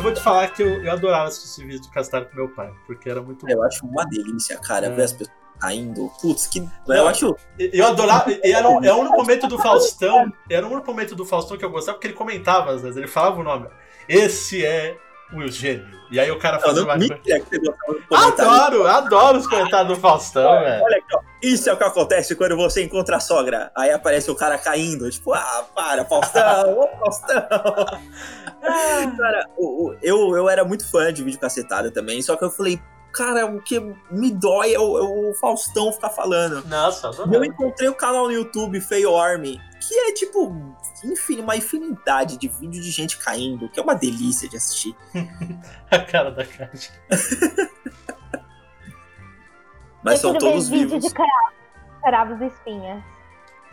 eu vou te falar que eu, eu adorava assistir esse vídeo do Castar com meu pai, porque era muito Eu acho uma delícia, cara, É. ver as pessoas caindo. Putz, que. Não, eu acho. Eu adorava. Era, um- é o único momento do Faustão. Era único momento do Faustão que eu gostava, porque ele comentava às vezes. Ele falava o nome. Esse é o Eugênio. E aí o cara não uma coisa. que você. Adoro, adoro os comentários do Faustão, velho. Olha aqui, ó. Isso é o que acontece quando você encontra a sogra. Aí aparece o cara caindo. Tipo, ah, para, Faustão, ô Faustão. cara, eu, eu era muito fã de vídeo cacetada também. Só que eu falei, cara, o que me dói é o, é o Faustão ficar falando. Nossa, E eu encontrei o canal no YouTube, Fail Army, que é tipo, enfim, uma infinidade de vídeo de gente caindo, que é uma delícia de assistir. A cara da caixa. Mas Eu são quero ver todos vídeo vivos. de cravos, cravos e espinhas.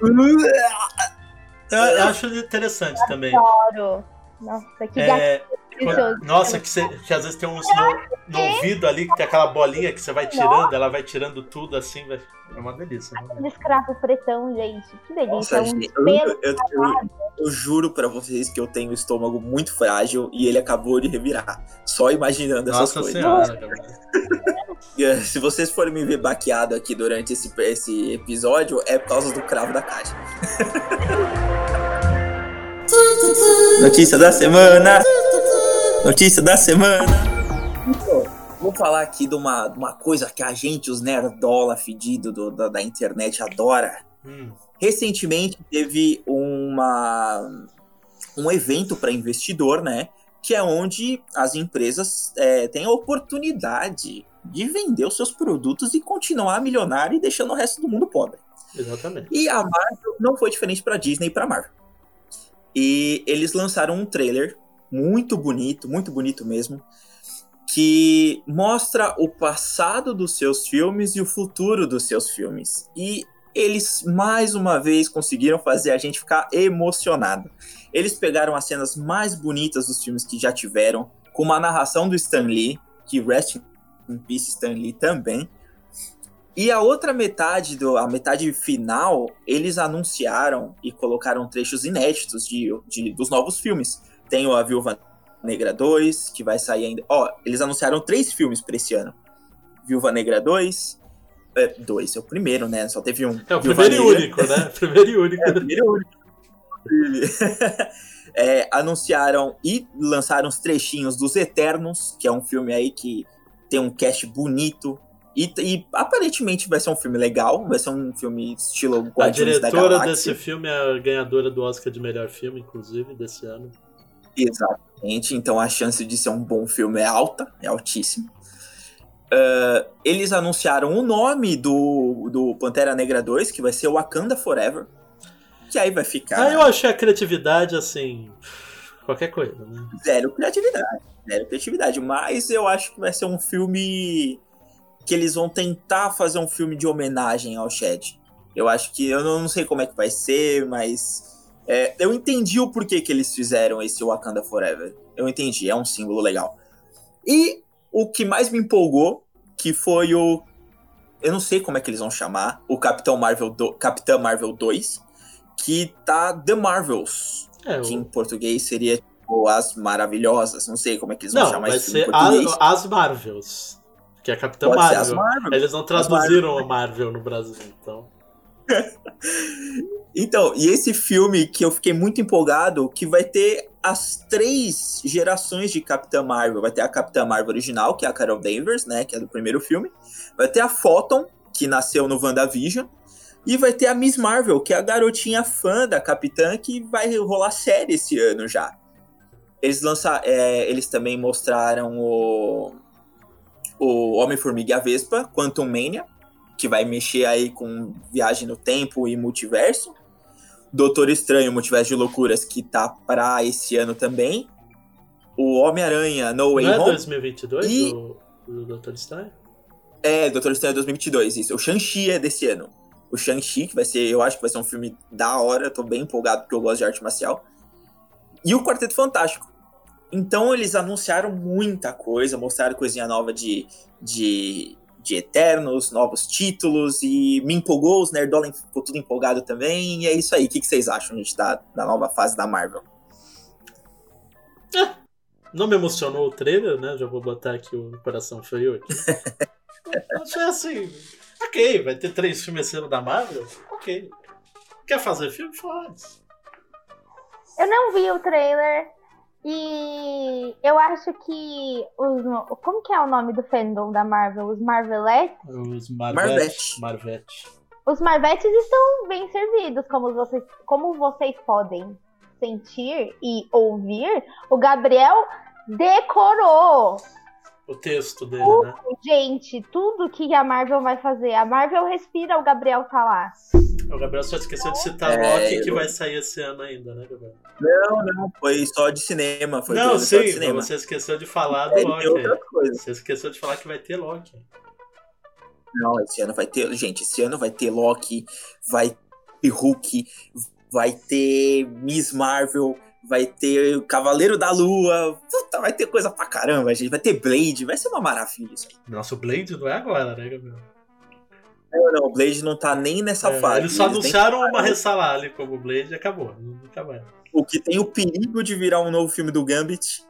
Eu, eu acho interessante também. Adoro. Nossa, que É, delicioso. nossa, que, você- que às vezes tem uns no, no ouvido ali, que tem aquela bolinha que você vai tirando, ela vai tirando tudo assim, vai, é uma delícia. né? Aquele escravo pretão, gente. Que delícia. Nossa, um gente, eu, eu- eu- eu juro pra vocês que eu tenho o estômago muito frágil e ele acabou de revirar. Só imaginando essas Nossa coisas. senhora. Eh, Se vocês forem me ver baqueado aqui durante esse, esse episódio, é por causa do cravo da caixa. Notícia da semana! Notícia da semana! Então, Vou falar aqui de uma, de uma coisa que a gente, os nerdola fedido do- da, da internet, adora. Hum, Recentemente teve uma, um evento para investidor, né? Que é onde as empresas é, têm a oportunidade de vender os seus produtos e continuar milionário e deixando o resto do mundo pobre. exatamente. E a Marvel não foi diferente para Disney e para Marvel. E eles lançaram um trailer muito bonito, muito bonito mesmo, que mostra o passado dos seus filmes e o futuro dos seus filmes. E eles mais uma vez conseguiram fazer a gente ficar emocionado. Eles pegaram as cenas mais bonitas dos filmes que já tiveram, com uma narração do Stan Lee, que rest in peace Stan Lee também. E a outra metade, do, a metade final, eles anunciaram e colocaram trechos inéditos de, de- dos novos filmes. Tem o A Viúva Negra 2, que vai sair ainda. Ó, eles anunciaram três filmes pra esse ano: Viúva Negra 2. É, dois, é o primeiro, né? Só teve um. É o Viúva primeiro e Negra. único, né? Primeiro e único. É, primeiro e único. É, anunciaram e lançaram os trechinhos dos Eternos, que é um filme aí que tem um cast bonito. E, e aparentemente vai ser um filme legal, vai ser um filme estilo A Guardiões da diretora Galáxia. desse filme é a ganhadora do Oscar de melhor filme, inclusive, desse ano. Exatamente, então a chance de ser um bom filme é alta, é altíssima. Ah, eles anunciaram o nome do, do Pantera Negra 2, que vai ser Wakanda Forever. Que aí vai ficar Ah, eu achei a criatividade, assim, qualquer coisa, né? zero criatividade. Zero criatividade. Mas eu acho que vai ser um filme que eles vão tentar fazer um filme de homenagem ao Shed. Eu acho que. Eu não sei como é que vai ser, mas. é, eu entendi o porquê que eles fizeram esse Wakanda Forever. Eu entendi, é um símbolo legal. E o que mais me empolgou, que foi o. Eu não sei como é que eles vão chamar, o Capitão Marvel, do, Capitã Marvel 2, que tá The Marvels É, que em português seria tipo As Maravilhosas. Não sei como é que eles vão Não, chamar esse filme ser em português. a- as Marvels, que é a Capitã Marvel. Marvel. Eles não traduziram a Marvel no Brasil, então. Então, e esse filme que eu fiquei muito empolgado, que vai ter as três gerações de Capitã Marvel. Vai ter a Capitã Marvel original, que é a Carol Danvers, né, que é do primeiro filme. Vai ter a Photon, que nasceu no WandaVision. E vai ter a Miss Marvel, que é a garotinha fã da Capitã, que vai rolar série esse ano já. Eles lançaram, eles também mostraram o, o Homem-Formiga e a Vespa, Quantum Mania, que vai mexer aí com viagem no tempo e multiverso. Doutor Estranho, Multiverso de Loucuras, que tá pra esse ano também. O Homem-Aranha, No Way Não é Home. 2022 E- do, do Doutor Estranho? É, Doutor Estranho 2022, isso. O Shang-Chi é desse ano. O Shang-Chi, que vai ser, eu acho que vai ser um filme da hora, tô bem empolgado porque eu gosto de arte marcial. E o Quarteto Fantástico. Então eles anunciaram muita coisa, mostraram coisinha nova de, de, de Eternos, novos títulos, e me empolgou, os Nerdola ficou tudo empolgado também, e é isso aí. O que, que vocês acham, gente, da, da nova fase da Marvel? não me emocionou o trailer, né? Já vou botar aqui o coração frio aqui. Achei assim. Ok, vai ter três filmes sendo da Marvel? Ok. Quer fazer filme? Faz. Eu não vi o trailer e eu acho que os, como que é o nome do fandom da Marvel? Os Marvelettes? Os Marvete. Marvete. Marvete. Os Marvetes estão bem servidos, como vocês, como vocês podem sentir e ouvir. O Gabriel decorou. O texto dele, Uh, né? Gente, tudo que a Marvel vai fazer. A Marvel respira, o Gabriel tá lá. O Gabriel só esqueceu de citar É, Loki, que eu- vai sair esse ano ainda, né, Gabriel? Não, não, foi só de cinema. Foi não, só de sim, cinema. você esqueceu de falar do Loki. Você esqueceu de falar que vai ter Loki. Não, esse ano vai ter. Gente, esse ano vai ter Loki, vai ter Hulk, vai ter Miss Marvel, vai ter Cavaleiro da Lua. Puta, vai ter coisa pra caramba, gente. Vai ter Blade, vai ser uma maravilha isso aí. Nosso Blade não é agora, né, Gabriel? Não, não, o Blade não tá nem nessa É, fase. eles só têm- anunciaram uma ressalada ali como Blade e acabou. Nunca mais. O que tem o perigo de virar um novo filme do Gambit.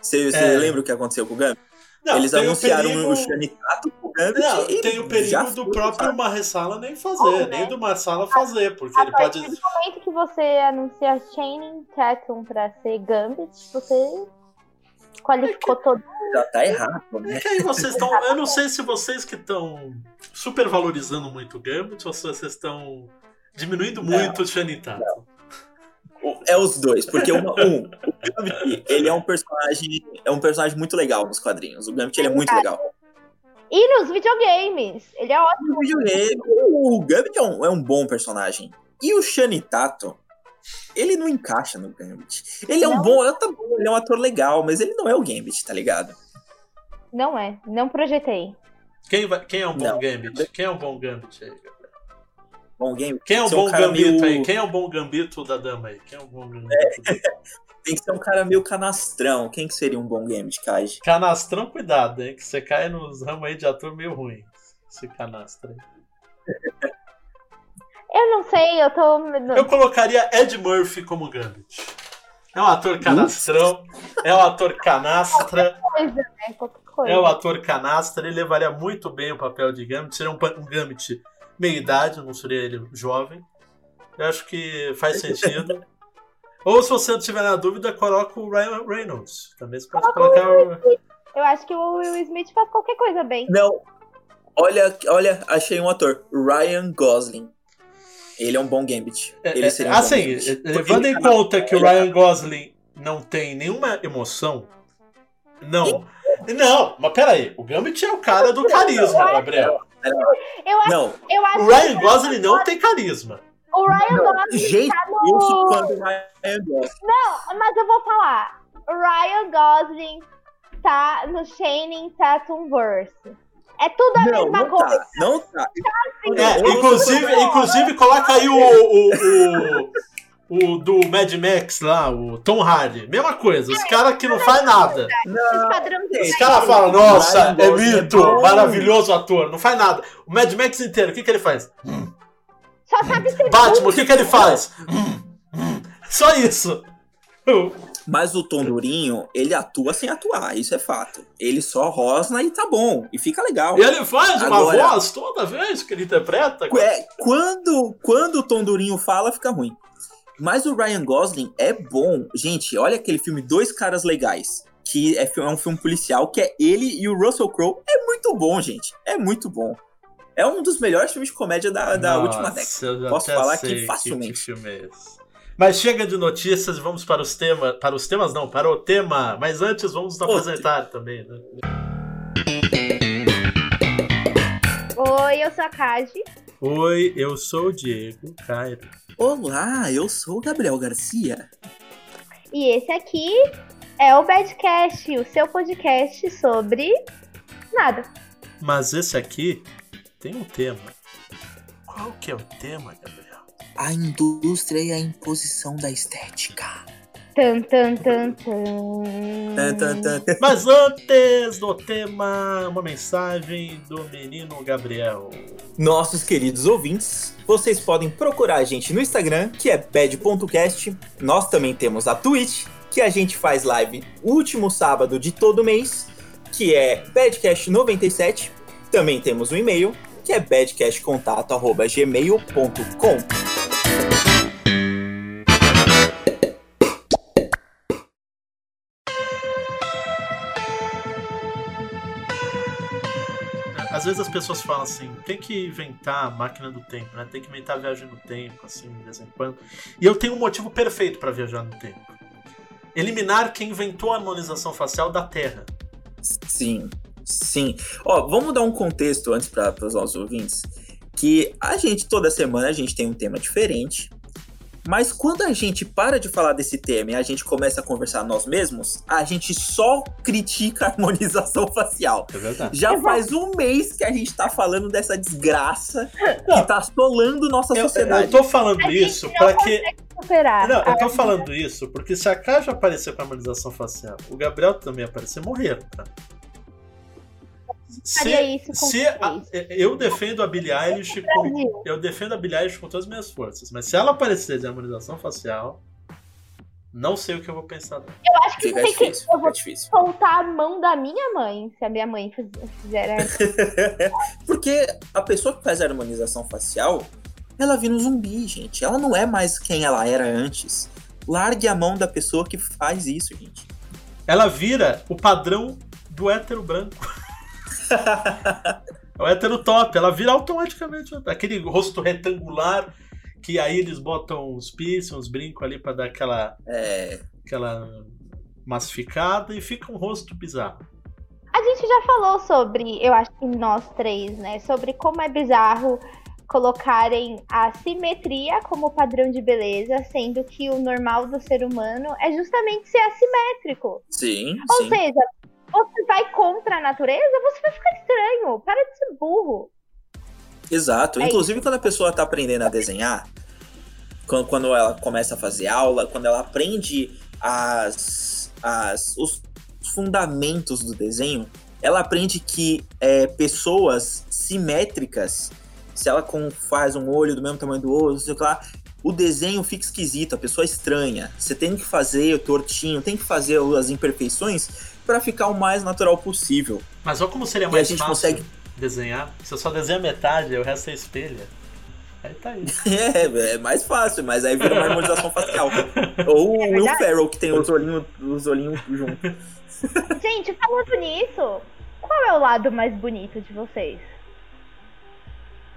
Você você É. lembra o que aconteceu com o Gambit? Não, Eles tem o anunciaram perigo- o Shanitato pro Gambit Não, e tem o perigo do foi, próprio sabe? Marressala nem fazer, Oh, nem né? do Marsala fazer, porque A ele pode. do momento que você anuncia Channing Tatum pra ser Gambit, você qualificou todo. Já tá errado, né? É que aí vocês estão. Eu não sei se vocês que estão supervalorizando muito o Gambit ou se vocês estão diminuindo muito o Shanitato. É os dois, porque uma- um, o Gambit, ele é um personagem, é um personagem muito legal nos quadrinhos. O Gambit ele é muito legal. E nos videogames, ele é ótimo. No videogame, O Gambit é um, é um bom personagem. E o Shanitato, ele não encaixa no Gambit. Ele é um bom, é, tá bom, ele é um ator legal, mas ele não é o Gambit, tá ligado? Não é, não projetei. Quem, vai- quem é um bom Não. Gambit? Quem é um bom Gambit aí? Bom Gambit. Quem é um Ser bom cara Gambito meio- aí? Quem é um bom Gambito da dama aí? Quem é um bom Gambito? Tem que ser um cara meio canastrão. Quem que seria um bom Gambit, Kaji? Canastrão, cuidado, hein? Que você cai nos ramos aí de ator meio ruim. Esse canastra aí. Eu não sei, eu tô. Eu colocaria Ed Murphy como Gambit. É um ator canastrão, é um ator canastra, coisa, né? Qualquer coisa. é um ator canastra, ele levaria muito bem o papel de Gambit, seria um, um Gambit meia-idade, não seria ele jovem. Eu acho que faz sentido. Ou se você tiver na dúvida, coloca o Ryan Reynolds. Também você pode Coloca o colocar o. Eu acho que o Will Smith faz qualquer coisa bem. Não. Olha, olha, achei um ator. Ryan Gosling. Ele é um bom Gambit. Ele seria um bom assim, Gambit. levando em conta que o Ryan Gosling não tem nenhuma emoção. Não. Não, mas peraí. O Gambit é o cara do carisma, Gabriel. Eu acho, Não, eu acho O Ryan Gosling não tem carisma. o Ryan Gosling jeito tá que eu sou fã no. do Ryan Gosling. Não, mas eu vou falar. O Ryan Gosling tá no Shining Tatum Verse. É tudo a Não, mesma não coisa. tá. Não tá. É, Eu- inclusive, inclusive, coloca aí o, o, o, o do Mad Max lá, o Tom Hardy. Mesma coisa, os caras que não faz nada. Não. Os caras falam, nossa, é é mito, maravilhoso ator, não faz nada. O Mad Max inteiro, o que, que ele faz? Só sabe ser Batman, o que, que ele faz? Só isso. Mas o Tom Durinho, ele atua sem atuar, isso é fato. Ele só rosna e tá bom, e fica legal. E ele faz uma Agora- voz toda vez que ele interpreta. É, quando, quando o Tom Durinho fala, fica ruim. Mas o Ryan Gosling é bom. Gente, olha aquele filme Dois Caras Legais. Que é, é um filme policial, que é ele e o Russell Crowe. É muito bom, gente. É muito bom. É um dos melhores filmes de comédia da, da Nossa, última década. Posso falar que facilmente. Que filme é esse. Mas chega de notícias e vamos para os temas. Para os temas, não, para o tema. Mas antes, vamos nos Outro. apresentar também, né? Oi, eu sou a Kaji. Oi, eu sou o Diego Cairo. Olá, eu sou o Gabriel Garcia. E esse aqui é o Badcast, o seu podcast sobre nada. Mas esse aqui tem um tema. Qual que é o tema, Gabriel? A indústria e a imposição da estética. Tan, tan, tan, tan. Tan, tan, tan, tan. Mas antes do tema, uma mensagem do menino Gabriel. Nossos queridos ouvintes, vocês podem procurar a gente no Instagram, que é bad.cast. Nós também temos a Twitch, que a gente faz live último sábado de todo mês, que é badcast97. Também temos um e-mail, que é badcastcontato.gmail.com. Às vezes as pessoas falam assim, tem que inventar a máquina do tempo, né? Tem que inventar a viagem no tempo, assim, de vez em quando. E eu tenho um motivo perfeito para viajar no tempo. Eliminar quem inventou a harmonização facial da Terra. Sim, sim. Ó, vamos dar um contexto antes para os nossos ouvintes. Que a gente, toda semana, a gente tem um tema diferente. Mas quando a gente para de falar desse tema e a gente começa a conversar nós mesmos, a gente só critica a harmonização facial. É verdade. Já faz um mês que a gente tá falando dessa desgraça que tá assolando nossa Eu, sociedade. eu tô falando A isso não para que. Superar. Não, eu tô falando isso porque se a Kaja aparecer com a harmonização facial, o Gabriel também aparecer, morreram, tá? Se vocês. a- eu defendo a Billie Eilish com, eu defendo a Billie Eilish com todas as minhas forças, mas se ela aparecer de harmonização facial, não sei o que eu vou pensar dela. Eu acho que Fica tem que. difícil, Eu vou difícil. soltar a mão da minha mãe, se a minha mãe fiz- fizer. Porque a pessoa que faz a harmonização facial, ela vira um zumbi, gente. Ela não é mais quem ela era antes. Largue a mão da pessoa que faz isso, gente. Ela vira o padrão do hétero branco. é o hétero top, ela vira automaticamente aquele rosto retangular que aí eles botam uns piercing, uns brincos ali pra dar aquela, É, aquela massificada e fica um rosto bizarro. A gente já falou sobre, eu acho que nós três, né? Sobre como é bizarro colocarem a simetria como padrão de beleza, sendo que o normal do ser humano é justamente ser assimétrico. sim, Ou sim. seja, você vai contra a natureza, você vai ficar estranho. Para de ser burro. Exato. É Inclusive, quando a pessoa tá aprendendo a desenhar, quando, quando ela começa a fazer aula, quando ela aprende as, as, os fundamentos do desenho, ela aprende que é, pessoas simétricas, se ela com- faz um olho do mesmo tamanho do outro, sei lá, o desenho fica esquisito, a pessoa é estranha. Você tem que fazer o tortinho, tem que fazer as imperfeições para ficar o mais natural possível. Mas olha como seria E a mais gente fácil consegue desenhar. Se eu só desenha metade, o resto é espelha. Aí tá aí. É, é mais fácil, mas aí vira uma harmonização facial. Ou o Will. Ferrell, que tem os olhinhos, os olhinhos juntos. Gente, falando nisso, qual é o lado mais bonito de vocês?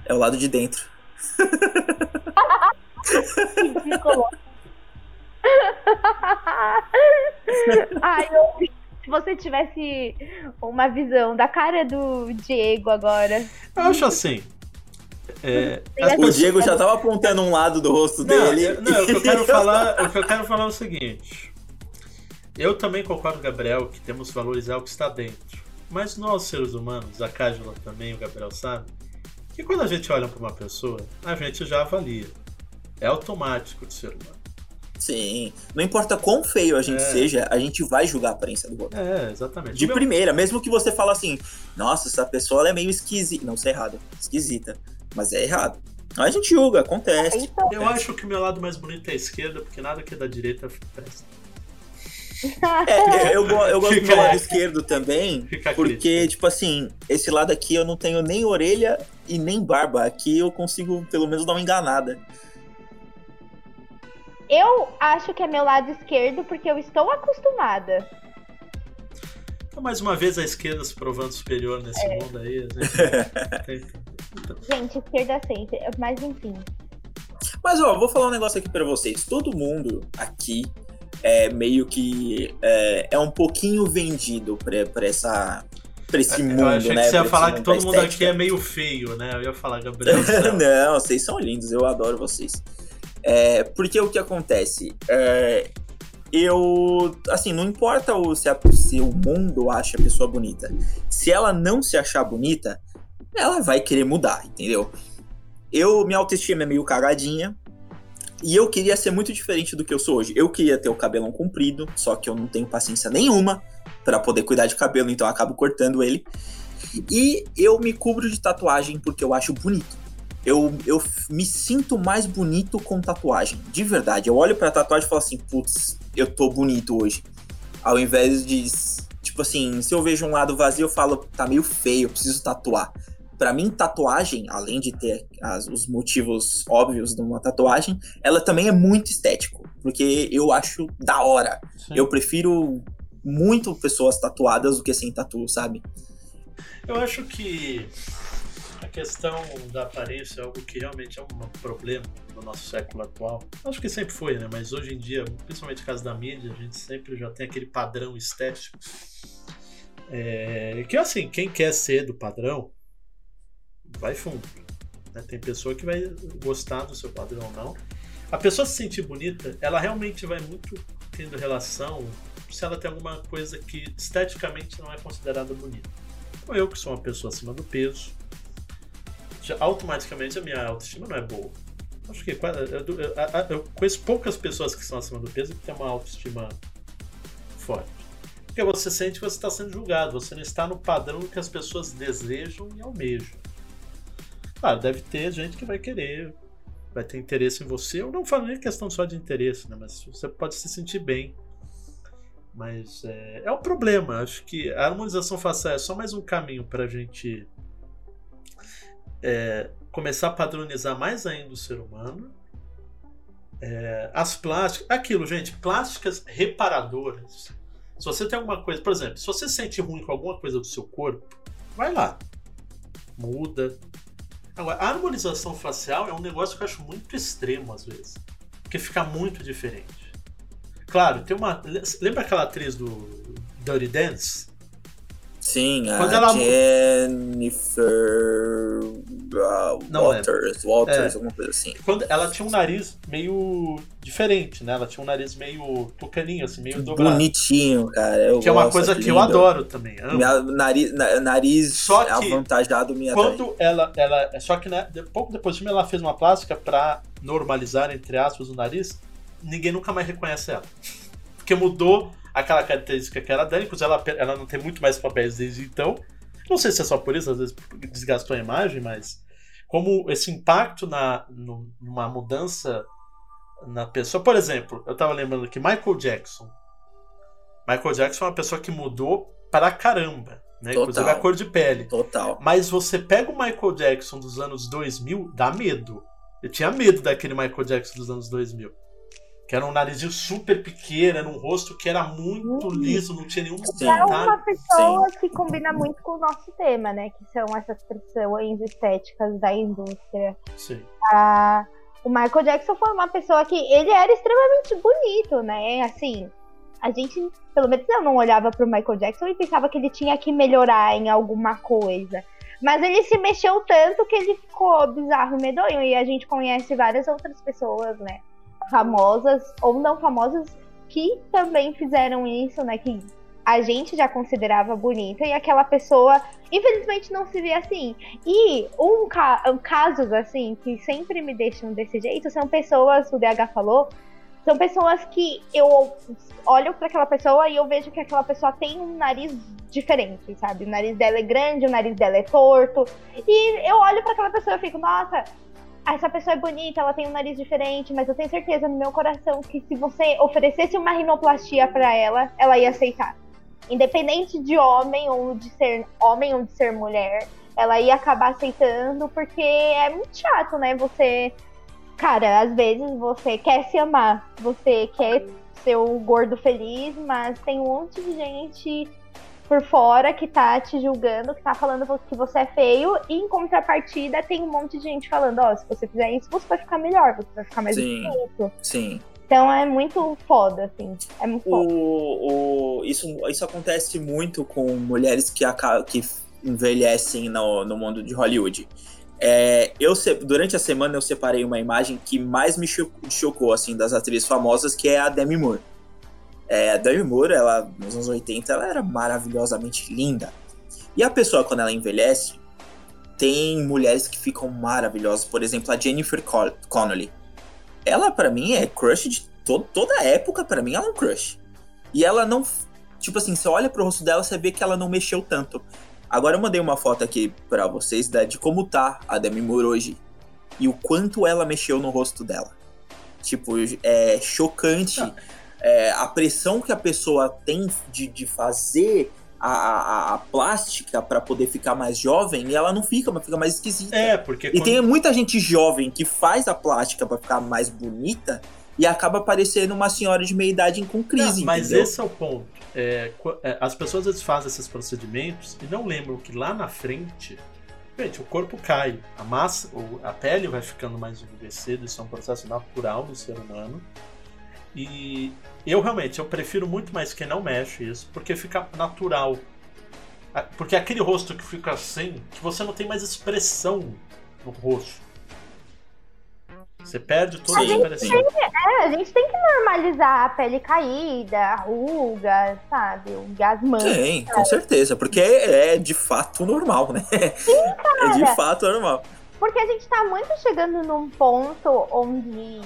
É o lado de dentro. Ai, eu, se você tivesse uma visão da cara do Diego agora. Eu acho assim. é, O pessoas- Diego já tava apontando um lado do rosto Não, dele. eu- não, o que eu quero falar, o que eu quero falar é o seguinte. Eu também concordo com o Gabriel que temos que valorizar o que está dentro. Mas nós, seres humanos, a Cájula também, o Gabriel sabe, que quando a gente olha para uma pessoa, a gente já avalia. É automático de ser humano. Sim. Não importa quão feio a gente É. seja, a gente vai julgar a aparência do outro. É, exatamente. De meu- primeira, mesmo que você fale assim, nossa, essa pessoa ela é meio esquisita. Não, isso é errado. Esquisita. Mas é errado. A gente julga, acontece. Então, Eu acho que o meu lado mais bonito é a esquerda, porque nada que é da direita presta. É, eu, eu gosto do Fica- meu lado esquerdo também, Fica porque, tipo assim, esse lado aqui eu não tenho nem orelha e nem barba. Aqui eu consigo, pelo menos, dar uma enganada. Eu acho que é meu lado esquerdo porque eu estou acostumada. Então, mais uma vez, a esquerda se provando superior nesse É. mundo aí. A gente... Então, Gente, esquerda sempre. Mas enfim. Mas, ó, vou falar um negócio aqui pra vocês. Todo mundo aqui é meio que é, é um pouquinho vendido pra, pra essa. Pra esse mundo, eu achei né? que você ia falar que todo mundo aqui é meio feio, né? Eu ia falar, Gabriel. Não, vocês são lindos, eu adoro vocês. É, porque o que acontece? É, eu. Assim, não importa o, se, a- se o mundo acha a pessoa bonita. Se ela não se achar bonita, ela vai querer mudar, entendeu? Eu, minha autoestima é meio cagadinha. E eu queria ser muito diferente do que eu sou hoje. Eu queria ter o cabelão comprido, só que eu não tenho paciência nenhuma pra poder cuidar de cabelo, então eu acabo cortando ele. E eu me cubro de tatuagem porque eu acho bonito. Eu, eu me sinto mais bonito com tatuagem. De verdade. Eu olho pra tatuagem e falo assim, putz, eu tô bonito hoje. Ao invés de. Tipo assim, se eu vejo um lado vazio, eu falo, tá meio feio, eu preciso tatuar. Pra mim, tatuagem, além de ter as, os motivos óbvios de uma tatuagem, ela também é muito estético. Porque eu acho da hora. Sim. Eu prefiro muito pessoas tatuadas do que sem tatu, sabe? Eu acho que questão da aparência é algo que realmente é um problema no nosso século atual. Acho que sempre foi, né? Mas hoje em dia, principalmente no caso da mídia, a gente sempre já tem aquele padrão estético. É, que assim, quem quer ser do padrão, vai fundo. Né? Tem pessoa que vai gostar do seu padrão ou não. A pessoa se sentir bonita, ela realmente vai muito tendo relação se ela tem alguma coisa que esteticamente não é considerada bonita. Como eu, que sou uma pessoa acima do peso, já, automaticamente a minha autoestima não é boa. Acho que eu, eu, eu, conheço poucas pessoas que são acima do peso que têm uma autoestima forte. Porque você sente que você está sendo julgado, você não está no padrão que as pessoas desejam e almejam. Claro, deve ter gente que vai querer, vai ter interesse em você. Eu não falo nem questão só de interesse, né? mas você pode se sentir bem. Mas é, é um problema. Acho que a harmonização facial é só mais um caminho para a gente é, começar a padronizar mais ainda o ser humano. É, as plásticas, aquilo, gente, plásticas reparadoras. Se você tem alguma coisa, por exemplo, se você sente ruim com alguma coisa do seu corpo, vai lá, muda. Agora, a harmonização facial é um negócio que eu acho muito extremo às vezes, porque fica muito diferente. Claro, tem uma. Lembra aquela atriz do Dirty Dance? Sim, Quando a ela... Jennifer uh, Não Walters, Walters, é. alguma coisa assim. Quando ela tinha um nariz meio diferente, né? Ela tinha um nariz meio tucaninho, assim, meio dobrado. Bonitinho, cara. Eu que é uma coisa que, eu adoro também. Minha, nariz, nariz só que avantajado minha Quando ela, ela. Só que né, pouco depois do filme ela fez uma plástica pra normalizar, entre aspas, o nariz. Ninguém nunca mais reconhece ela. Porque mudou aquela característica que era dela, inclusive ela, ela não tem muito mais papéis desde então. Não sei se é só por isso, às vezes desgastou a imagem, mas como esse impacto na, no, numa mudança na pessoa. Por exemplo, eu tava lembrando que Michael Jackson. Michael Jackson é uma pessoa que mudou para caramba. Né? Total. Inclusive a cor de pele. Total. Mas você pega o Michael Jackson dos anos 2000, dá medo. Eu tinha medo daquele Michael Jackson dos anos 2000 que era um narizinho super pequeno, era um rosto que era muito uhum. liso, não tinha nenhum comentário. É uma pessoa Sim. que combina muito com o nosso tema, né? Que são essas pressões estéticas da indústria. Sim. Ah, o Michael Jackson foi uma pessoa que ele era extremamente bonito, né? Assim, a gente, pelo menos eu não olhava pro Michael Jackson e pensava que ele tinha que melhorar em alguma coisa. Mas ele se mexeu tanto que ele ficou bizarro e medonho. E a gente conhece várias outras pessoas, né? Famosas ou não famosas que também fizeram isso, né? Que a gente já considerava bonita e aquela pessoa, infelizmente, não se vê assim. E um, ca um casos assim que sempre me deixam desse jeito são pessoas, o DH falou, são pessoas que eu olho para aquela pessoa e eu vejo que aquela pessoa tem um nariz diferente, sabe? O nariz dela é grande, o nariz dela é torto. E eu olho para aquela pessoa e fico, nossa, essa pessoa é bonita, ela tem um nariz diferente, mas eu tenho certeza no meu coração que se você oferecesse uma rinoplastia para ela, ela ia aceitar. Independente de homem ou de ser homem ou de ser mulher, ela ia acabar aceitando porque é muito chato, né? Você, cara, às vezes você quer se amar, você quer ser o gordo feliz, mas tem um monte de gente por fora que tá te julgando, que tá falando que você é feio, e em contrapartida tem um monte de gente falando, ó, oh, se você fizer isso, você vai ficar melhor, você vai ficar mais sim, bonito. Sim. Então é muito foda, assim. É muito foda. O, o, isso, isso acontece muito com mulheres que, que envelhecem no, no mundo de Hollywood. É, eu durante a semana eu separei uma imagem que mais me chocou assim das atrizes famosas, que é a Demi Moore. É, a Demi Moore, ela, nos anos 80, ela era maravilhosamente linda. E a pessoa, quando ela envelhece, tem mulheres que ficam maravilhosas. Por exemplo, a Jennifer Connelly. Ela, para mim, é crush de to toda época, para mim, ela é um crush. E ela não. Tipo assim, você olha pro rosto dela, você vê que ela não mexeu tanto. Agora eu mandei uma foto aqui para vocês né, de como tá a Demi Moore hoje. e o quanto ela mexeu no rosto dela. Tipo, é chocante ah. É, a pressão que a pessoa tem de, de fazer a, a, a plástica para poder ficar mais jovem e ela não fica, mas fica mais esquisita. É, porque. E quando... tem muita gente jovem que faz a plástica para ficar mais bonita e acaba parecendo uma senhora de meia idade com crise. Não, mas entendeu? esse é o ponto. É, é, as pessoas fazem esses procedimentos e não lembram que lá na frente. Gente, o corpo cai, a massa, a pele vai ficando mais envelhecida, isso é um processo natural do ser humano. E eu realmente eu prefiro muito mais que não mexe isso, porque fica natural. Porque é aquele rosto que fica assim, que você não tem mais expressão no rosto. Você perde toda a, a expressão. Tem, é, a gente tem que normalizar a pele caída, a ruga, sabe? O gasmante. Tem, com certeza, porque é, é, de fato normal, né? Sim, cara. É de fato normal. Porque a gente tá muito chegando num ponto onde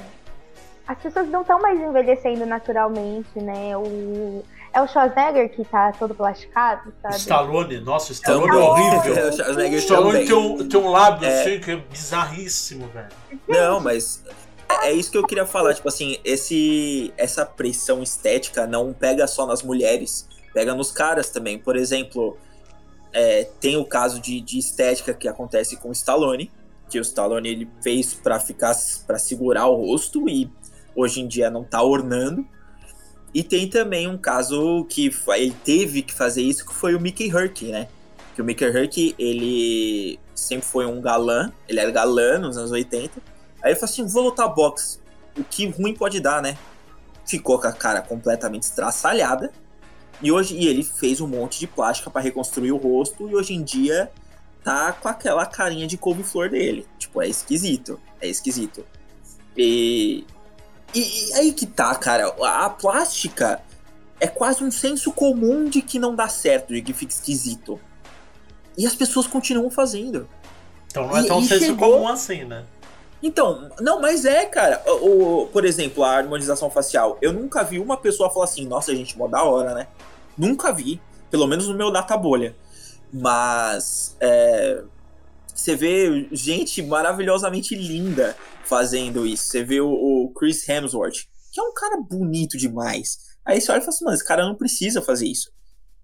as pessoas não estão mais envelhecendo naturalmente, né? O, é o Schwarzenegger que tá todo plasticado, sabe? Stallone, nossa, Stallone é horrível. o Schwarzenegger Stallone tem um, tem um lábio é... assim que é bizarríssimo, velho. Não, mas é, é isso que eu queria falar, tipo assim, esse, essa pressão estética não pega só nas mulheres, pega nos caras também. Por exemplo, é, tem o caso de, de estética que acontece com o Stallone, que o Stallone ele fez para ficar para segurar o rosto e hoje em dia não tá ornando. E tem também um caso que ele teve que fazer isso, que foi o Mickey Herc, né? Que o Mickey Herc, ele sempre foi um galã, ele era galã nos anos 80. Aí ele falou assim, vou lutar boxe. O que ruim pode dar, né? Ficou com a cara completamente estraçalhada. E hoje e ele fez um monte de plástica para reconstruir o rosto e hoje em dia tá com aquela carinha de couve-flor dele. Tipo, é esquisito, é esquisito. E e, e, aí que tá, cara. A plástica é quase um senso comum de que não dá certo, de que fica esquisito. E as pessoas continuam fazendo. Então não é tão e, senso chegou... comum assim, né? Então, não, mas é, cara. O, o, por exemplo, a harmonização facial. Eu nunca vi uma pessoa falar assim, nossa, gente, mó da hora, né? Nunca vi. Pelo menos no meu data bolha. Mas. É, você vê gente maravilhosamente linda fazendo isso. Você vê o, o, Chris Hemsworth, que é um cara bonito demais. Aí você olha e fala assim, mano, esse cara não precisa fazer isso.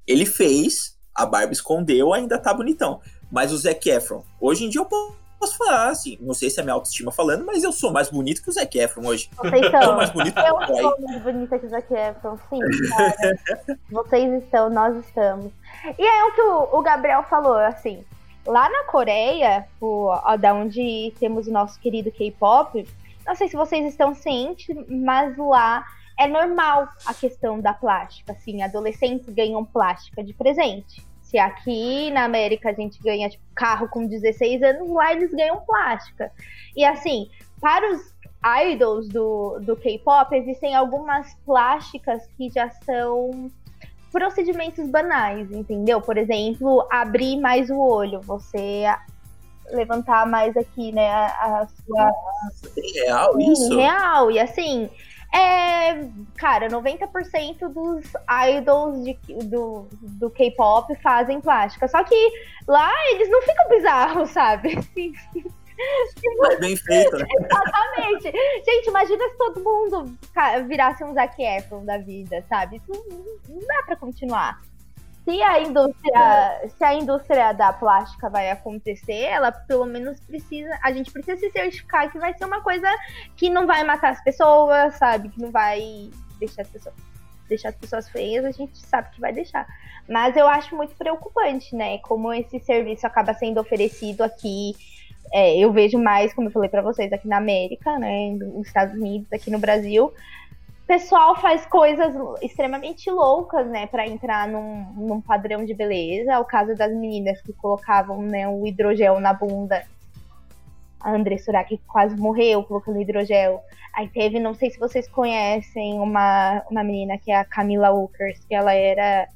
Ele fez, a barba escondeu, ainda tá bonitão. Mas o Zac Efron, hoje em dia eu posso falar assim, não sei se é minha autoestima falando, mas eu sou mais bonito que o Zac Efron hoje. Vocês são. Eu, mais bonito eu sou mais bonita que o Zac Efron, sim, cara. Vocês estão, nós estamos. E é o que o, o Gabriel falou, assim, Lá na Coreia, o, da onde temos o nosso querido K-pop, não sei se vocês estão cientes, mas lá é normal a questão da plástica. Assim, adolescentes ganham plástica de presente. Se aqui na América a gente ganha tipo, carro com 16 anos, lá eles ganham plástica. E assim, para os idols do, do K-pop, existem algumas plásticas que já são procedimentos banais, entendeu? Por exemplo, abrir mais o olho, você levantar mais aqui, né, a, sua... É real isso? Real, e assim, é, cara, 90% dos idols de, do, do K-pop fazem plástica. Só que lá eles não ficam bizarros, sabe? Mas bem feito, né? Exatamente. Gente, imagina se todo mundo virasse um Zac Efron da vida, sabe? Isso não, não dá pra continuar. Se a indústria, se a indústria da plástica vai acontecer, ela pelo menos precisa, a gente precisa se certificar que vai ser uma coisa que não vai matar as pessoas, sabe? Que não vai deixar as pessoas deixar as pessoas feias, a gente sabe que vai deixar. Mas eu acho muito preocupante, né? Como esse serviço acaba sendo oferecido aqui é, eu vejo mais, como eu falei para vocês, aqui na América, né, nos Estados Unidos, aqui no Brasil, o pessoal faz coisas extremamente loucas, né, para entrar num, num, padrão de beleza. O caso das meninas que colocavam, né, o hidrogel na bunda. A André Surak quase morreu colocando hidrogel. Aí teve, não sei se vocês conhecem, uma, uma menina que é a Camila Walkers, que ela era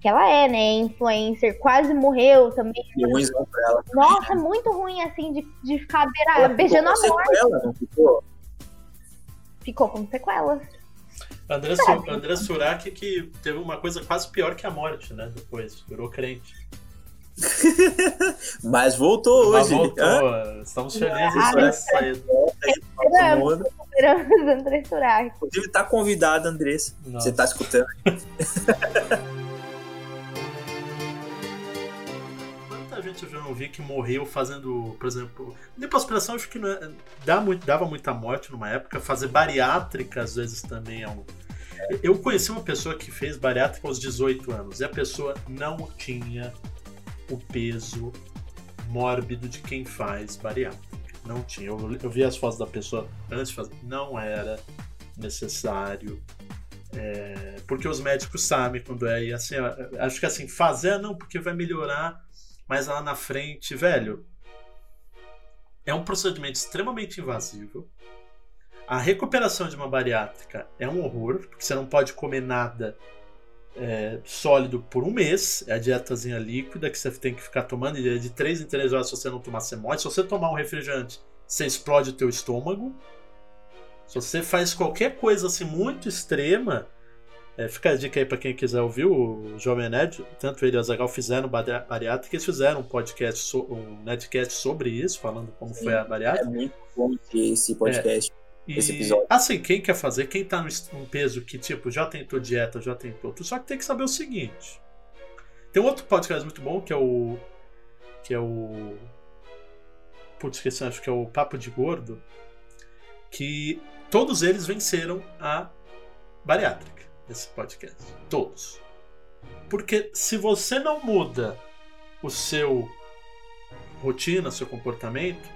que ela é, né, influencer, quase morreu também. Ruimzão pra ela. Nossa, muito ruim, assim, de, de ficar beira, beijando a morte. Sequela, não ficou? Ficou com sequelas. André, Su André Surak que teve uma coisa quase pior que a morte, né, depois, virou crente. Mas voltou Mas hoje. voltou. Hã? Estamos felizes Ah, por essa saída. André Surak. Inclusive, tá convidada, Andressa. Nossa. Você tá escutando? Quanta gente eu já não vi que morreu fazendo, por exemplo. Lipoaspiração acho que não é- dá muito, dava muita morte numa época. Fazer bariátrica às vezes também é um. Eu conheci uma pessoa que fez bariátrica aos 18 anos e a pessoa não tinha o peso mórbido de quem faz bariátrica. Não tinha. Eu, eu vi as fotos da pessoa antes de fazer. Não era necessário. É, porque os médicos sabem quando é. E assim, acho que assim, fazer não, porque vai melhorar, mas lá na frente, velho. É um procedimento extremamente invasivo. A recuperação de uma bariátrica é um horror, porque você não pode comer nada é, sólido por um mês. É a dietazinha líquida que você tem que ficar tomando. E de 3 em 3 horas, se você não tomar, você morre. Se você tomar um refrigerante, você explode o teu estômago. Se você faz qualquer coisa assim muito extrema, é, fica a dica aí pra quem quiser ouvir, o Jovem Nerd, tanto ele e o Azagal fizeram bari- bariátrica, eles fizeram um podcast, so- um Nerdcast sobre isso, falando como Sim, foi a É bariátrica. muito bom esse- podcast. E, esse episódio. Assim, quem quer fazer, quem tá num peso que, tipo, já tentou dieta, já tentou tudo, só que tem que saber o seguinte. Tem um outro podcast muito bom, que é o. Que é o. Putz, esqueci, acho que é o Papo de Gordo. Que todos eles venceram a bariátrica, esse podcast. Todos. Porque se você não muda o seu rotina, seu comportamento,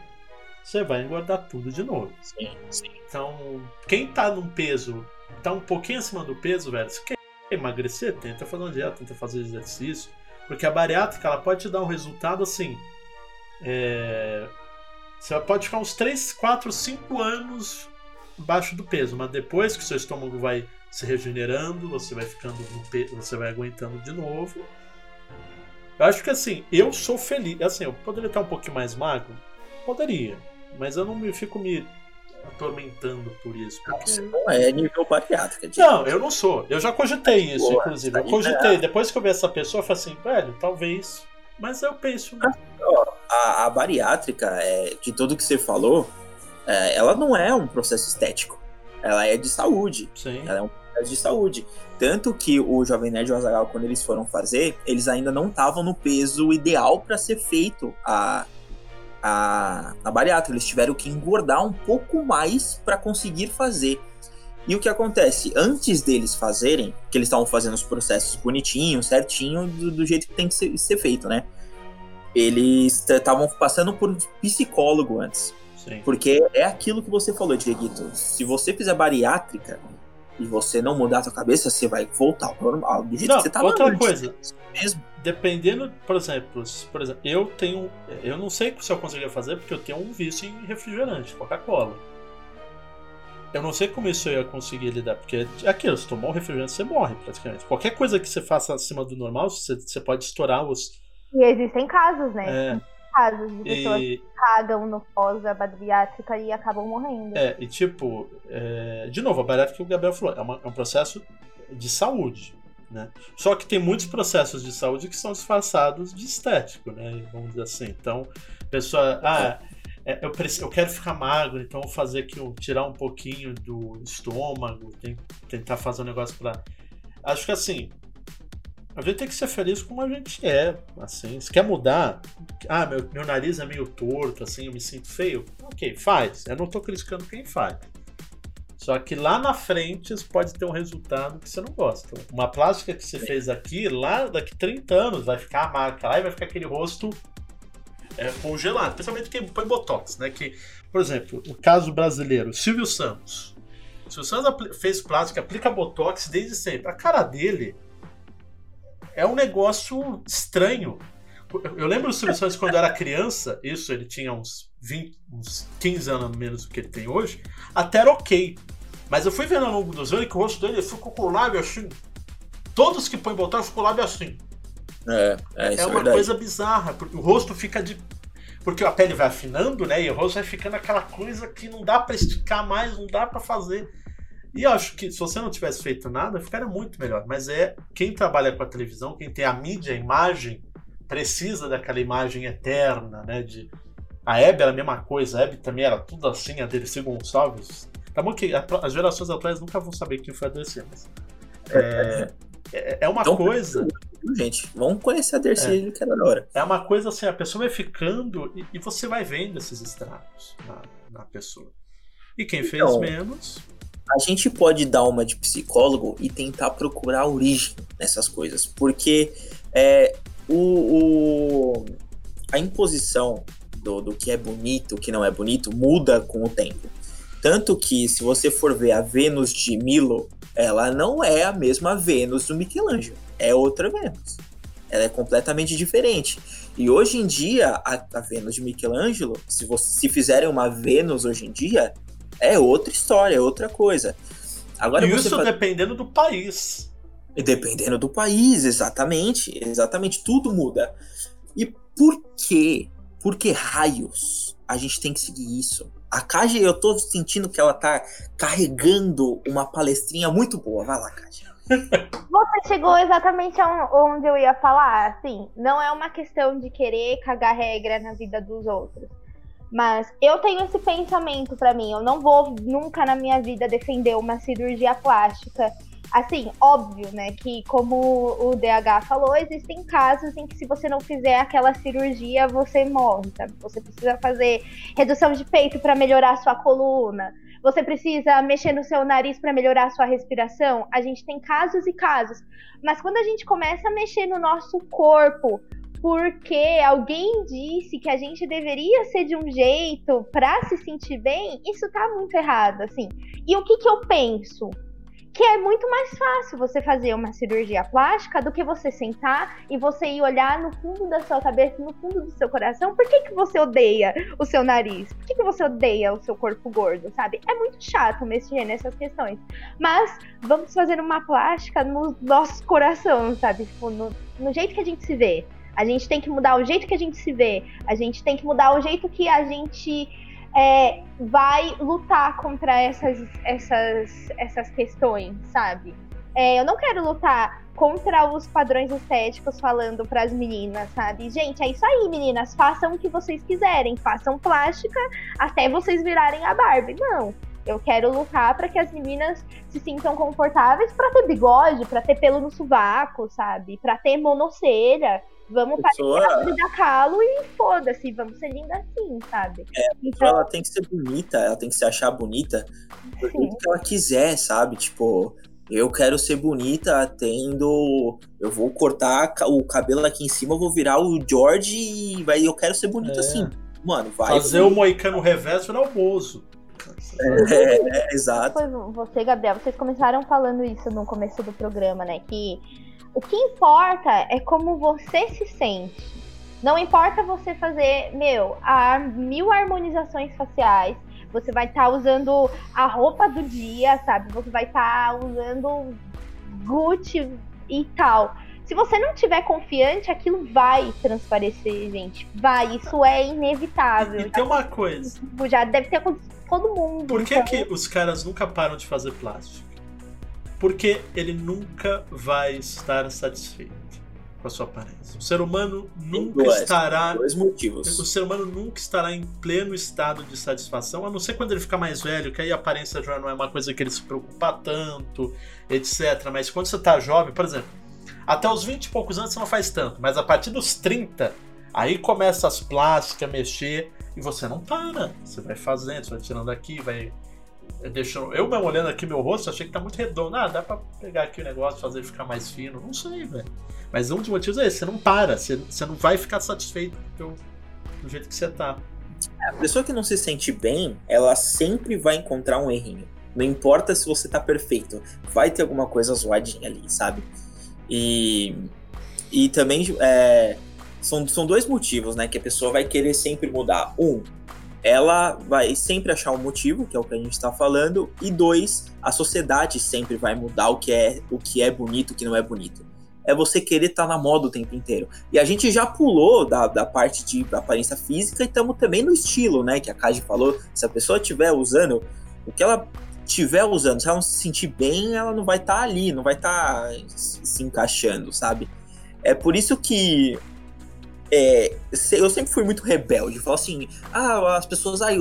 você vai engordar tudo de novo. Sim, sim. Então, quem tá num peso, tá um pouquinho acima do peso, velho, se quer emagrecer, tenta fazer uma dieta, tenta fazer exercício. Porque a bariátrica, ela pode te dar um resultado assim. é, Você pode ficar uns 3, 4, 5 anos abaixo do peso, mas depois que seu estômago vai se regenerando, você vai ficando no você vai aguentando de novo. Eu acho que assim, eu sou feliz. Assim, eu poderia estar um pouquinho mais magro? Poderia. Mas eu não me fico me atormentando por isso. Porque... Você não é nível bariátrica. gente. Não, eu não sou. Eu já cogitei isso, Boa, inclusive. Eu aí cogitei. é. Depois que eu vi essa pessoa, eu falei assim, velho, talvez. Mas eu penso. A, a bariátrica, é, de tudo que você falou, é, ela não é um processo estético. Ela é de saúde. Sim. Ela é um de saúde. Tanto que o Jovem Nerd e o Azaghal, quando eles foram fazer, eles ainda não estavam no peso ideal para ser feito a, a, a bariátrica. Eles tiveram que engordar um pouco mais para conseguir fazer. E o que acontece? Antes deles fazerem, que eles estavam fazendo os processos bonitinho, certinho, do, do jeito que tem que ser, ser feito, né? Eles estavam passando por um psicólogo antes. Sim. Porque é aquilo que você falou, Dieguito. Se você fizer bariátrica e você não mudar a sua cabeça, você vai voltar ao normal, do jeito Não, que você tava outra antes. coisa. Mesmo. Dependendo, por exemplo, por exemplo, eu tenho. Eu não sei se eu conseguiria fazer porque eu tenho um vício em refrigerante, Coca-Cola. Eu não sei como isso eu ia conseguir lidar, porque é aquilo, se tomar um refrigerante, você morre praticamente. Qualquer coisa que você faça acima do normal, você, você pode estourar os. E existem casos, né? É, Casos de pessoas e, que cagam no pós da bariátrica e acabam morrendo. É, e tipo, é, de novo, a bariátrica que o Gabriel falou, é, uma- é um processo de saúde, né? Só que tem muitos processos de saúde que são disfarçados de estético, né? Vamos dizer assim. Então, a pessoa, ah, é, eu, preciso, eu quero ficar magro, então vou fazer aqui, um, tirar um pouquinho do estômago, tem- tentar fazer um negócio pra... Acho que assim, a gente tem que ser feliz como a gente é, assim. Se quer mudar, ah, meu, meu nariz é meio torto, assim, eu me sinto feio. Ok, faz. Eu não tô criticando quem faz. Só que lá na frente isso pode ter um resultado que você não gosta. Uma plástica que você fez aqui, lá daqui 30 anos, vai ficar a marca lá e vai ficar aquele rosto é, congelado. Principalmente quem põe botox, né? Que, por exemplo, o caso brasileiro, Silvio Santos. Silvio Santos fez plástica, aplica botox desde sempre. A cara dele é um negócio estranho. Eu- lembro do Silvio Santos quando eu era criança, isso ele tinha uns 20, uns 15 anos menos do que ele tem hoje, até era ok. Mas eu fui vendo ao longo dos anos que o rosto dele ficou com o lábio assim. Todos que põem botox ficam com o lábio assim. É, é, é é, uma verdade. coisa bizarra, porque o rosto fica de. Porque a pele vai afinando, né? E o rosto vai ficando aquela coisa que não dá pra esticar mais, não dá pra fazer. E eu acho que se você não tivesse feito nada, ficaria muito melhor. Mas é quem trabalha com a televisão, quem tem a mídia, a imagem precisa daquela imagem eterna, né? De... A Hebe era a mesma coisa, a Hebe também era tudo assim, a Dercy Gonçalves. Tá bom que as gerações atuais nunca vão saber quem foi a Dercy, mas. É, é, é uma então, coisa. Gente, vamos conhecer a Dercy, é. que era da hora. É uma coisa assim, a pessoa vai ficando e, e você vai vendo esses estragos na, na pessoa. E quem fez então, menos. A gente pode dar uma de psicólogo e tentar procurar a origem nessas coisas. Porque é, o, o, a imposição do, do que é bonito, o que não é bonito, muda com o tempo. Tanto que, se você for ver a Vênus de Milo, ela não é a mesma Vênus do Michelangelo. É outra Vênus. Ela é completamente diferente. E hoje em dia, a, a Vênus de Michelangelo, se, você, se fizerem uma Vênus hoje em dia, é outra história, é outra coisa. Agora Isso faz... dependendo do país. Dependendo do país, exatamente. Exatamente, tudo muda. E por quê? Por que raios a gente tem que seguir isso? A Kaji, eu tô sentindo que ela tá carregando uma palestrinha muito boa. Vai lá, Kaji. Você chegou exatamente onde eu ia falar. Assim, não é uma questão de querer cagar regra na vida dos outros. Mas eu tenho esse pensamento para mim. Eu não vou nunca na minha vida defender uma cirurgia plástica. Assim, óbvio, né, que como o DH falou, existem casos em que se você não fizer aquela cirurgia, você morre, sabe? Você precisa fazer redução de peito para melhorar a sua coluna. Você precisa mexer no seu nariz para melhorar a sua respiração. A gente tem casos e casos. Mas quando a gente começa a mexer no nosso corpo, porque alguém disse que a gente deveria ser de um jeito para se sentir bem, isso tá muito errado, assim. E o que que eu penso? que é muito mais fácil você fazer uma cirurgia plástica do que você sentar e você ir olhar no fundo da sua cabeça, no fundo do seu coração, por que, que você odeia o seu nariz? Por que, que você odeia o seu corpo gordo, sabe? É muito chato mexer nessas questões. Mas vamos fazer uma plástica no nosso coração, sabe? Tipo, no, no jeito que a gente se vê. A gente tem que mudar o jeito que a gente se vê. A gente tem que mudar o jeito que a gente é, vai lutar contra essas, essas, essas questões, sabe? É, eu não quero lutar contra os padrões estéticos falando para as meninas, sabe? Gente, é isso aí, meninas. Façam o que vocês quiserem, façam plástica até vocês virarem a Barbie. Não. Eu quero lutar para que as meninas se sintam confortáveis para ter bigode, para ter pelo no sovaco, sabe? Para ter monocelha. Vamos pessoa... parecer da Calo e foda-se, vamos ser linda assim, sabe? É, então... ela tem que ser bonita, ela tem que se achar bonita do jeito que ela quiser, sabe? Tipo, eu quero ser bonita tendo. Eu vou cortar o cabelo aqui em cima, eu vou virar o George e vai, eu quero ser bonita é. assim. Mano, vai. Fazer o moicano reverso virar o Bozo. É, é, exato. Você, Gabriel, vocês começaram falando isso no começo do programa, né? Que o que importa é como você se sente. Não importa você fazer, meu, a mil harmonizações faciais. Você vai estar tá usando a roupa do dia, sabe? Você vai estar tá usando Gucci e tal. Se você não tiver confiante, aquilo vai transparecer, gente. Vai, isso é inevitável. E, e tem uma coisa. Já deve ter acontecido todo mundo. Por que, então... que os caras nunca param de fazer plástico? Porque ele nunca vai estar satisfeito com a sua aparência. O ser humano nunca dois, estará. Dois motivos. O ser humano nunca estará em pleno estado de satisfação, a não ser quando ele ficar mais velho, que aí a aparência já não é uma coisa que ele se preocupa tanto, etc. Mas quando você está jovem, por exemplo, até os 20 e poucos anos você não faz tanto, mas a partir dos 30, aí começa as plásticas a mexer e você não para. Você vai fazendo, você vai tirando aqui, vai deixando. Eu mesmo olhando aqui meu rosto, achei que tá muito redondo. Ah, dá pra pegar aqui o negócio, fazer ficar mais fino. Não sei, velho. Mas um dos motivos é esse, você não para, você, você não vai ficar satisfeito do, do jeito que você tá. A pessoa que não se sente bem, ela sempre vai encontrar um errinho. Não importa se você tá perfeito, vai ter alguma coisa zoadinha ali, sabe? E, e também é, são, são dois motivos, né? Que a pessoa vai querer sempre mudar. Um, ela vai sempre achar um motivo, que é o que a gente está falando, e dois, a sociedade sempre vai mudar o que é o que é bonito, o que não é bonito. É você querer estar tá na moda o tempo inteiro. E a gente já pulou da, da parte de aparência física e estamos também no estilo, né? Que a Kaji falou. Se a pessoa estiver usando o que ela estiver usando, se ela não se sentir bem, ela não vai estar tá ali, não vai estar tá se encaixando, sabe? É por isso que é, eu sempre fui muito rebelde. Falo assim, ah, as pessoas, aí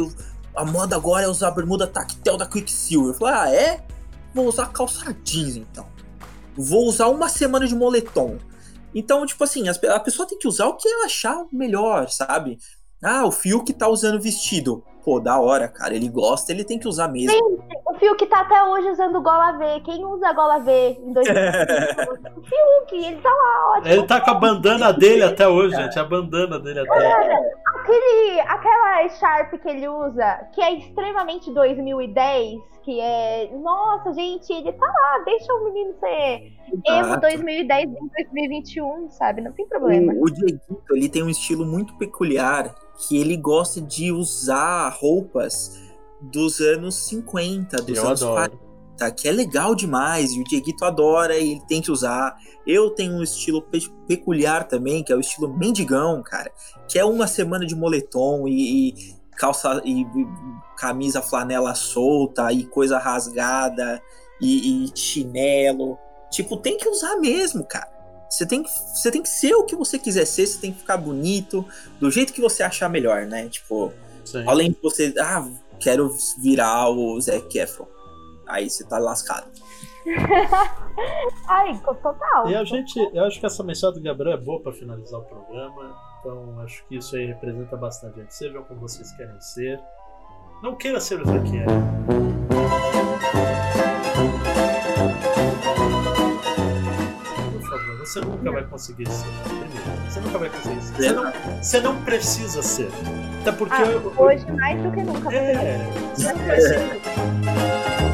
a moda agora é usar bermuda tactel da Quicksilver. Eu falo, ah, é? Vou usar calça jeans então. Vou usar uma semana de moletom. Então, tipo assim, a pessoa tem que usar o que ela achar melhor, sabe? Ah, o Fiuk tá usando vestido. Pô, da hora, cara. Ele gosta, ele tem que usar mesmo. Sim, o Fiuk tá até hoje usando gola V. Quem usa gola V em 2020? o Fiuk, ele tá lá, ótimo. Ele tá com a bandana dele até hoje, gente. A bandana dele até hoje. Aquele, aquela Sharp que ele usa, que é extremamente 2010, que é. Nossa, gente, ele tá lá, deixa o menino ser emo 2010 em 2021, sabe? Não tem problema. O, o Dieguito, ele tem um estilo muito peculiar, que ele gosta de usar roupas dos anos 50, dos Eu anos adoro. 40, que é legal demais, e o Dieguito adora e ele tem que usar. Eu tenho um estilo pe peculiar também, que é o estilo mendigão, cara, que é uma semana de moletom e, e calça e, e, camisa flanela solta e coisa rasgada e, e chinelo. Tipo, tem que usar mesmo, cara. Você tem, que, você tem que ser o que você quiser ser, você tem que ficar bonito, do jeito que você achar melhor, né? Tipo, Sim. além de você, ah, quero virar o Zac Efron. Aí você tá lascado. Ai, total. E a gente, eu acho que essa mensagem do Gabriel é boa para finalizar o programa. Então acho que isso aí representa bastante gente. Sejam como vocês querem ser. Não queira ser o que quer. Você nunca vai conseguir ser. Primeiro, você nunca vai conseguir ser. Você não, você não precisa ser. Até porque. Ah, eu- hoje mais do que nunca. É, você não precisa.